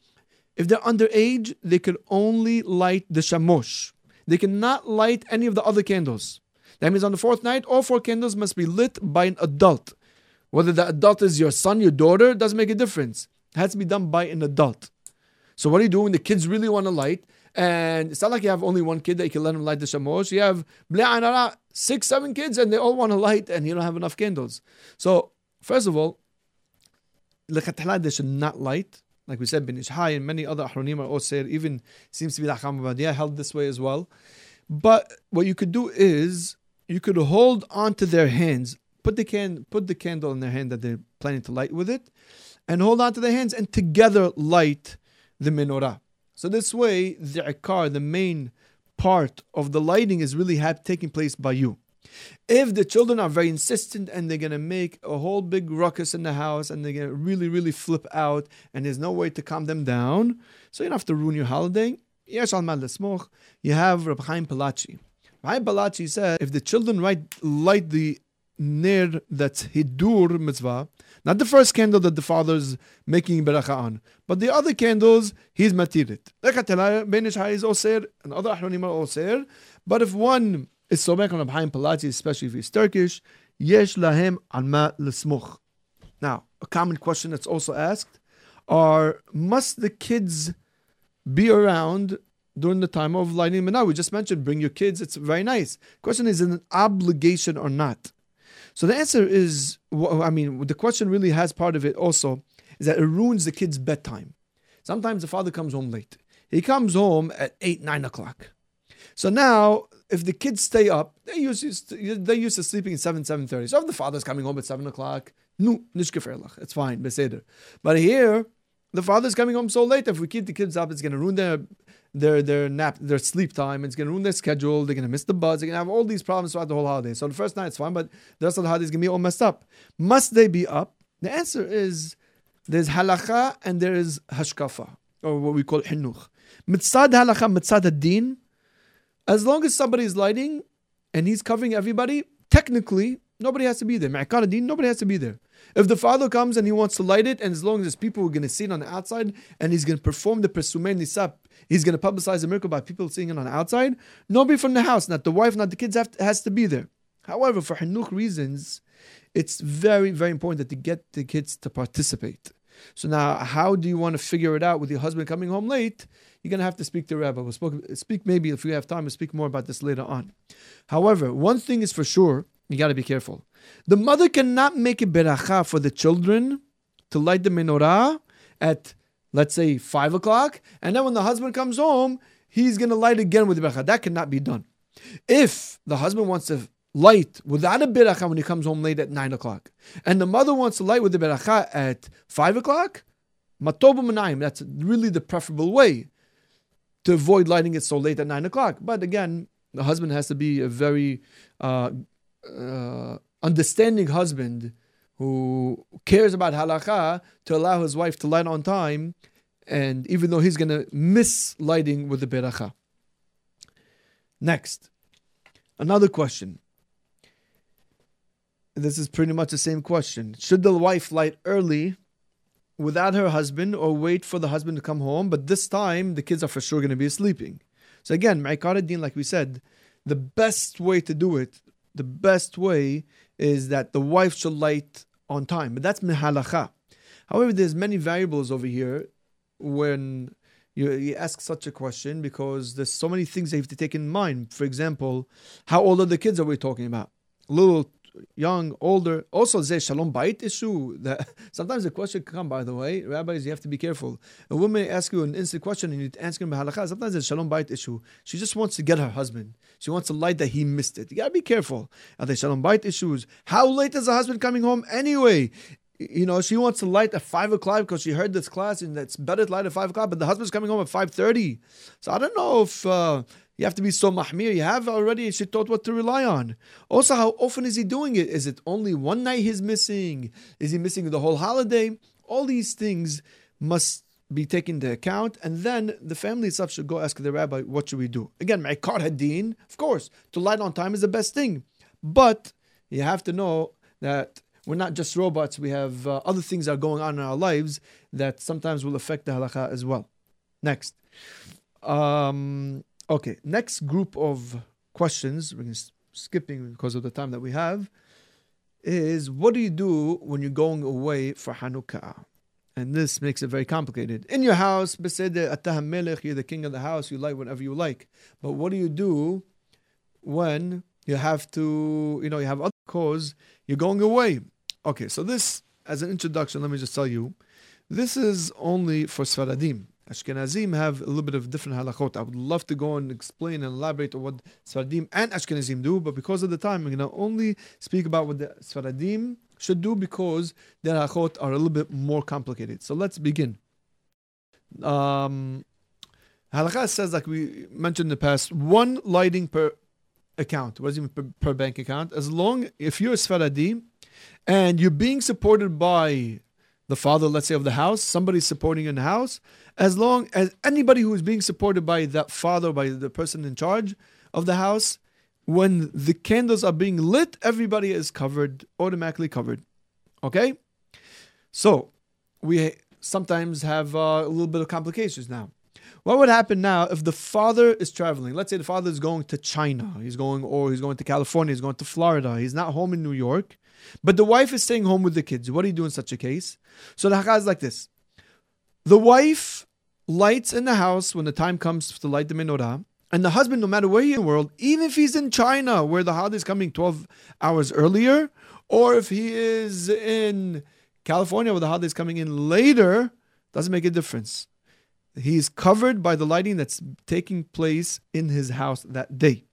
if they're underage, they can only light the shamosh. They cannot light any of the other candles. That means on the fourth night, all four candles must be lit by an adult. Whether the adult is your son, your daughter, doesn't make a difference. It has to be done by an adult. So what do you do when the kids really want to light? And it's not like you have only one kid that you can let them light the shamos. You have six, seven kids, and they all want to light, and you don't have enough candles. So first of all, they should not light. Like we said, Ben Ish Chai and many other ahronim are also even seems to be the Ahkam held this way as well. But what you could do is you could hold onto their hands, put the can put the candle in their hand that they're planning to light with it, and hold onto their hands and together light the menorah. So this way, the ikar, the main part of the lighting, is really have, taking place by you. If the children are very insistent and they're gonna make a whole big ruckus in the house and they're gonna really, really flip out and there's no way to calm them down, so you don't have to ruin your holiday. Yes, al You have Rabbi Chaim Palachi. Rabbi Palachi said if the children light, light the ner that's hidur mitzvah, not the first candle that the father's making beracha on, but the other candles he's matirit. And other ahronim are oser. But if one is somek on Rabbi Palachi, especially if he's Turkish, yesh lahem alma lesmuch. Now, a common question that's also asked are must the kids be around during the time of lighting menorah. We just mentioned bring your kids. It's very nice. Question is, is it an obligation or not? So the answer is, I mean, the question really has part of it also is that it ruins the kid's bedtime. Sometimes the father comes home late. He comes home at eight, nine o'clock. So now, if the kids stay up, they used to, they used to sleeping at seven, seven thirty. So if the father's coming home at seven o'clock, no, it's fine, beseder. But here, the father's coming home so late. If we keep the kids up, it's going to ruin their their their nap, their sleep time. It's going to ruin their schedule. They're going to miss the bus. They're going to have all these problems throughout the whole holiday. So the first night it's fine, but the rest of the holiday is going to be all messed up. Must they be up? The answer is there's halacha and there is hashkafa, or what we call hinuch. Mitzad halacha, mitzad din. As long as somebody is lighting and he's covering everybody, technically nobody has to be there. Ma'akar nobody has to be there. If the father comes and he wants to light it, and as long as people are going to see it on the outside, and he's going to perform the Pesumen Nisab, he's going to publicize the miracle by people seeing it on the outside, nobody from the house, not the wife, not the kids, to, has to be there. However, for Hanuch reasons, it's very, very important that to get the kids to participate. So now, how do you want to figure it out with your husband coming home late? You're going to have to speak to Rabbi. We'll speak, speak maybe if we have time, we'll speak more about this later on. However, one thing is for sure, you got to be careful. The mother cannot make a beracha for the children to light the menorah at, let's say, 5 o'clock, and then when the husband comes home, he's going to light again with the beracha. That cannot be done. If the husband wants to light without a beracha when he comes home late at 9 o'clock, and the mother wants to light with the beracha at 5 o'clock, matobu that's really the preferable way to avoid lighting it so late at 9 o'clock. But again, the husband has to be a very uh, uh, understanding husband who cares about halakha to allow his wife to light on time, and even though he's going to miss lighting with the beracha. Next, another question. This is pretty much the same question. Should the wife light early without her husband or wait for the husband to come home? But this time, the kids are for sure going to be sleeping. So again, Ma'ikar din, like we said, the best way to do it, the best way is that the wife should light on time. But that's mihalacha. However, there's many variables over here when you, you ask such a question because there's so many things they have to take in mind. For example, how old are the kids are we talking about? Little young, older. Also, there's shalom bait issue. That sometimes the question can come. By the way, rabbis, you have to be careful. A woman ask you an instant question and you answer him halakha. Sometimes there's shalom bait issue. She just wants to get her husband. She wants to light that he missed it. You gotta be careful. Are there shalom bait issues? How late is the husband coming home anyway? you know, she wants to light at five o'clock because she heard this class and it's better to light at five o'clock, but the husband's coming home at five thirty. So I don't know if uh, you have to be so mahmir. You have already, taught what to rely on. Also, how often is he doing it? Is it only one night he's missing? Is he missing the whole holiday? All these things must be taken into account, and then the family itself should go ask the rabbi, what should we do? Again, Ma'ikar Hadin, of course, to light on time is the best thing. But you have to know that we're not just robots, we have uh, other things that are going on in our lives that sometimes will affect the halakha as well. Next. Um, Okay, next group of questions, we're skipping because of the time that we have, is what do you do when you're going away for Hanukkah? And this makes it very complicated. In your house, you're the king of the house, you light whatever you like. But what do you do when you have to, you know, you have other cause, you're going away? Okay, so this, as an introduction, let me just tell you, this is only for Sfaradim. Ashkenazim have a little bit of different halachot. I would love to go and explain and elaborate on what Sfaradim and Ashkenazim do, but because of the time, I'm going to only speak about what the Sfaradim should do because their halachot are a little bit more complicated. So let's begin. Um, Halakha says, like we mentioned in the past, one lighting per account. Mean per, per bank account? As long if you're a Sfaradi and you're being supported by the father, let's say, of the house, somebody's supporting in the house, as long as anybody who is being supported by that father, by the person in charge of the house, when the candles are being lit, everybody is covered, automatically covered. Okay? So, we sometimes have uh, a little bit of complications now. What would happen now if the father is traveling? Let's say the father is going to China, he's going, or he's going to California, he's going to Florida, he's not home in New York, but the wife is staying home with the kids. What do you do in such a case? So the halacha is like this: the wife lights in the house when the time comes to light the menorah, and the husband, no matter where he is in the world, even if he's in China where the holiday is coming twelve hours earlier, or if he is in California where the holiday is coming in later, doesn't make a difference. He's covered by the lighting that's taking place in his house that day.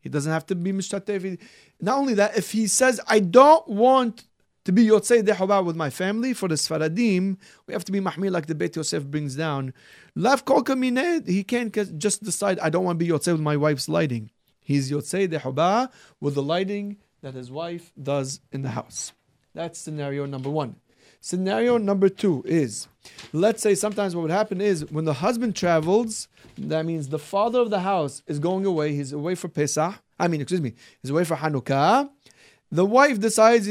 He doesn't have to be mishtatef. Not only that, if he says, I don't want to be Yotzei Dehoba with my family, for the Sfaradim, we have to be Mahmir like the Beit Yosef brings down. Lav Kol he can't just decide, I don't want to be Yotzei with my wife's lighting. He's Yotzei Dehoba with the lighting that his wife does in the house. That's scenario number one. Scenario number two is let's say sometimes what would happen is when the husband travels, that means the father of the house is going away, he's away for Pesach. I mean, excuse me, he's away for Hanukkah. The wife decides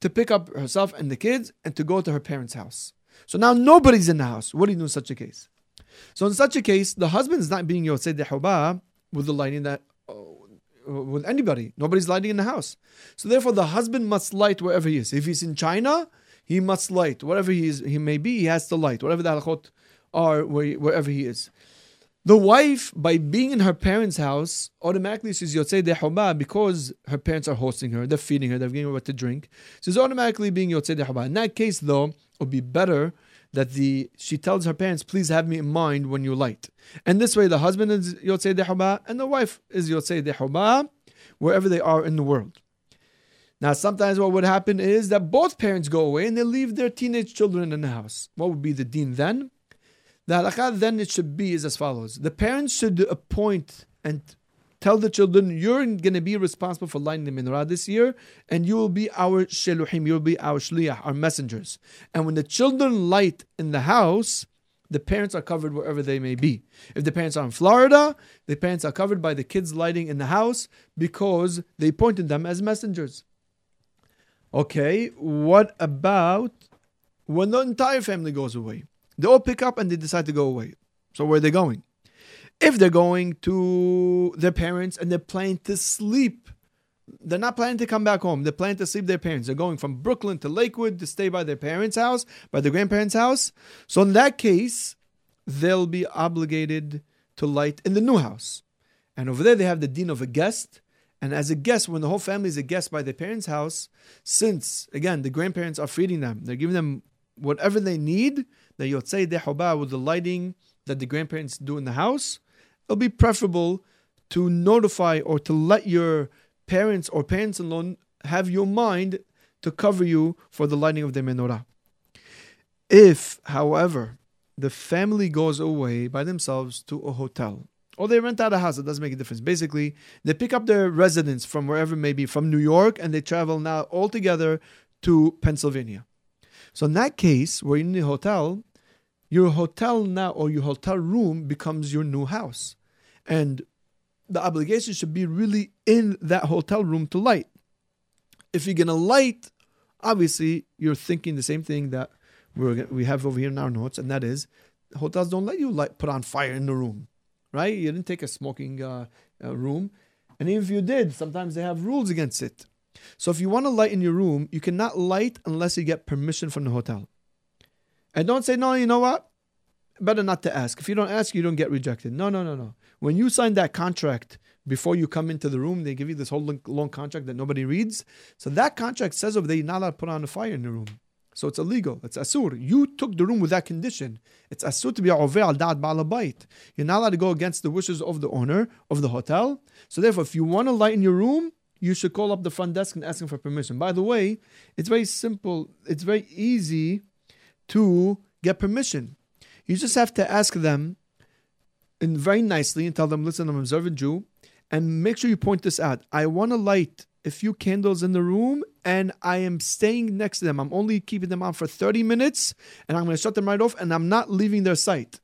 to pick up herself and the kids and to go to her parents' house. So now nobody's in the house. What do you do in such a case? So in such a case, the husband is not being Yotzei Dehuba with the lighting that oh, with anybody. Nobody's lighting in the house. So therefore, the husband must light wherever he is. If he's in China, he must light. Whatever he is, he may be, he has to light. Whatever the halachot are, where, wherever he is. The wife, by being in her parents' house, automatically she's yotzei dehuba because her parents are hosting her, they're feeding her, they're giving her what to drink. She's automatically being yotzei dehuba. In that case, though, it would be better that the she tells her parents, "Please have me in mind when you light." And this way, the husband is yotzei dehuba and the wife is yotzei dehuba wherever they are in the world. Now, sometimes what would happen is that both parents go away and they leave their teenage children in the house. What would be the deen then? The halakha then it should be is as follows: the parents should appoint and tell the children, you're going to be responsible for lighting the menorah this year, and you will be our sheluhim, you'll be our shliyah, our messengers. And when the children light in the house, the parents are covered wherever they may be. If the parents are in Florida, the parents are covered by the kids lighting in the house because they appointed them as messengers. Okay, what about when the entire family goes away? They all pick up and they decide to go away. So where are they going? If they're going to their parents and they're planning to sleep, they're not planning to come back home. They're planning to sleep their parents. They're going from Brooklyn to Lakewood to stay by their parents' house, by their grandparents' house. So in that case, they'll be obligated to light in the new house. And over there, they have the deen of a guest. And as a guest, when the whole family is a guest by their parents' house, since, again, the grandparents are feeding them, they're giving them whatever they need, the yotzei dehuba with the lighting that the grandparents do in the house, it'll be preferable to notify or to let your parents or parents-in-law have your mind to cover you for the lighting of the menorah. If, however, the family goes away by themselves to a hotel, or they rent out a house, it doesn't make a difference. Basically, they pick up their residence from wherever maybe from New York and they travel now all together to Pennsylvania. So in that case, you're in the hotel, your hotel now or your hotel room becomes your new house. And the obligation should be really in that hotel room to light. If you're gonna light, obviously you're thinking the same thing that we're, we have over here in our notes, and that is hotels don't let you light put on fire in the room, right? You didn't take a smoking uh, uh, room, and even if you did, sometimes they have rules against it. So if you want to light in your room, you cannot light unless you get permission from the hotel. And don't say, no, you know what? Better not to ask. If you don't ask, you don't get rejected. No, no, no, no. When you sign that contract before you come into the room, they give you this whole long contract that nobody reads. So that contract says over there, you're not allowed to put on a fire in the room. So it's illegal. It's asur. You took the room with that condition. It's asur to be over al da'at ba'alabait. You're not allowed to go against the wishes of the owner of the hotel. So therefore, if you want to light in your room, you should call up the front desk and ask them for permission. By the way, it's very simple. It's very easy to get permission. You just have to ask them and very nicely and tell them, listen, I'm an observant Jew, and make sure you point this out. I want to light a few candles in the room and I am staying next to them. I'm only keeping them on for 30 minutes and I'm going to shut them right off and I'm not leaving their sight.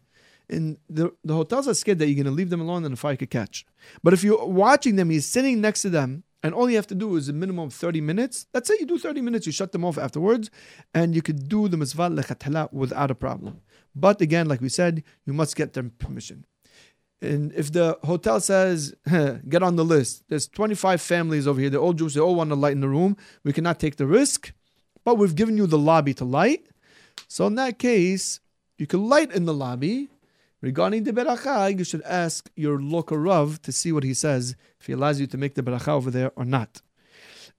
And the, the hotels are scared that you're going to leave them alone and the fire could catch. But if you're watching them, you're sitting next to them, and all you have to do is a minimum of 30 minutes. Let's say you do 30 minutes, you shut them off afterwards, and you could do the mitzvah lechatala without a problem. But again, like we said, you must get their permission. And if the hotel says, get on the list, there's 25 families over here, they're all Jews, they all want to light in the room, we cannot take the risk, but we've given you the lobby to light. So in that case, you can light in the lobby, Regarding the beracha, you should ask your local rav to see what he says, if he allows you to make the beracha over there or not.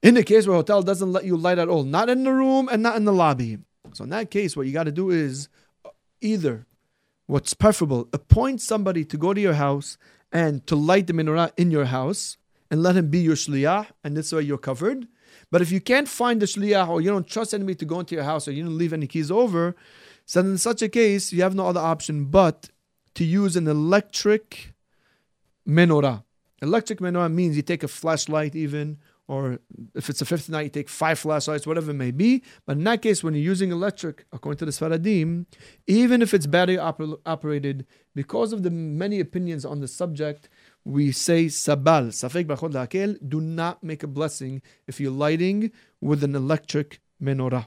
In the case where hotel doesn't let you light at all, not in the room and not in the lobby. So in that case, what you got to do is either what's preferable, appoint somebody to go to your house and to light the menorah in your house and let him be your shliyah, and this way you're covered. But if you can't find the shliyah or you don't trust anybody to go into your house or you don't leave any keys over, so in such a case, you have no other option but to use an electric menorah. Electric menorah means you take a flashlight, even, or if it's a fifth night, you take five flashlights, whatever it may be. But in that case, when you're using electric, according to the Sfaradim, even if it's battery oper- operated, because of the many opinions on the subject, we say sabal, safek brachot la'akel, do not make a blessing if you're lighting with an electric menorah.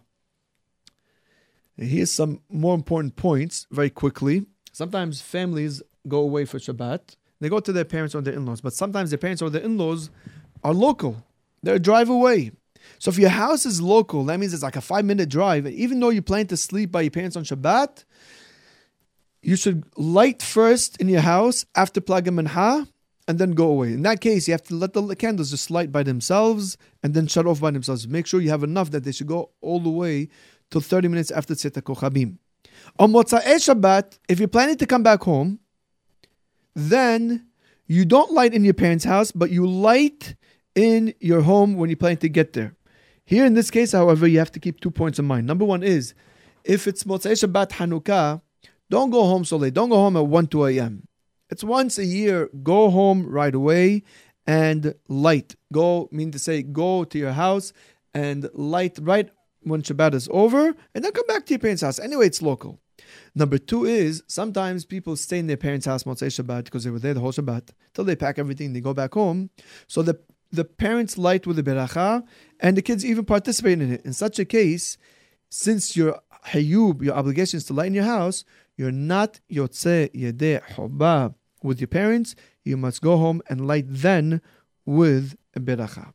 Here's some more important points very quickly. Sometimes families go away for Shabbat. they go to their parents or their in-laws. But sometimes their parents or their in-laws are local. They're a drive away. So if your house is local, that means it's like a five-minute drive. And even though you plan to sleep by your parents on Shabbat, you should light first in your house after Plaga Minha and then go away. In that case, you have to let the candles just light by themselves and then shut off by themselves. Make sure you have enough that they should go all the way till 30 minutes after Tzeta Kochabim. On Motza'e Shabbat, if you're planning to come back home, then you don't light in your parents' house, but you light in your home when you plan to get there. Here in this case, however, you have to keep two points in mind. Number one is, if it's Motza'e Shabbat Hanukkah, don't go home so late. Don't go home at 1, 2 a.m. It's once a year. Go home right away and light. Go, mean to say, go to your house and light right when Shabbat is over, and then come back to your parents' house. Anyway, it's local. Number two is sometimes people stay in their parents' house Motzei Shabbat because they were there the whole Shabbat till they pack everything, they go back home. So the the parents light with the beracha, and the kids even participate in it. In such a case, since your hayub, your obligation is to light in your house, you're not yotze yedeh hobab with your parents. You must go home and light then with a beracha.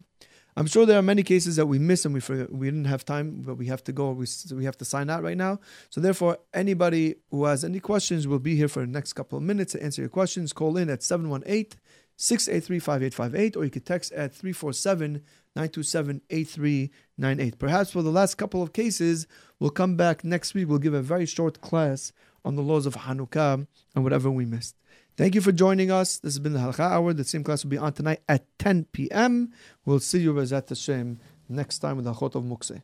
I'm sure there are many cases that we miss and we forget, we didn't have time, but we have to go. We, we have to sign out right now. So therefore, anybody who has any questions will be here for the next couple of minutes to answer your questions. Call in at 718 683 5858 or you can text at 347 927 8398. Perhaps for the last couple of cases, we'll come back next week. We'll give a very short class on the laws of Hanukkah and whatever we missed. Thank you for joining us. This has been the Halakha Hour. The same class will be on tonight at 10 p.m. We'll see you, Bezat Hashem, next time with the Chot of Mukseh.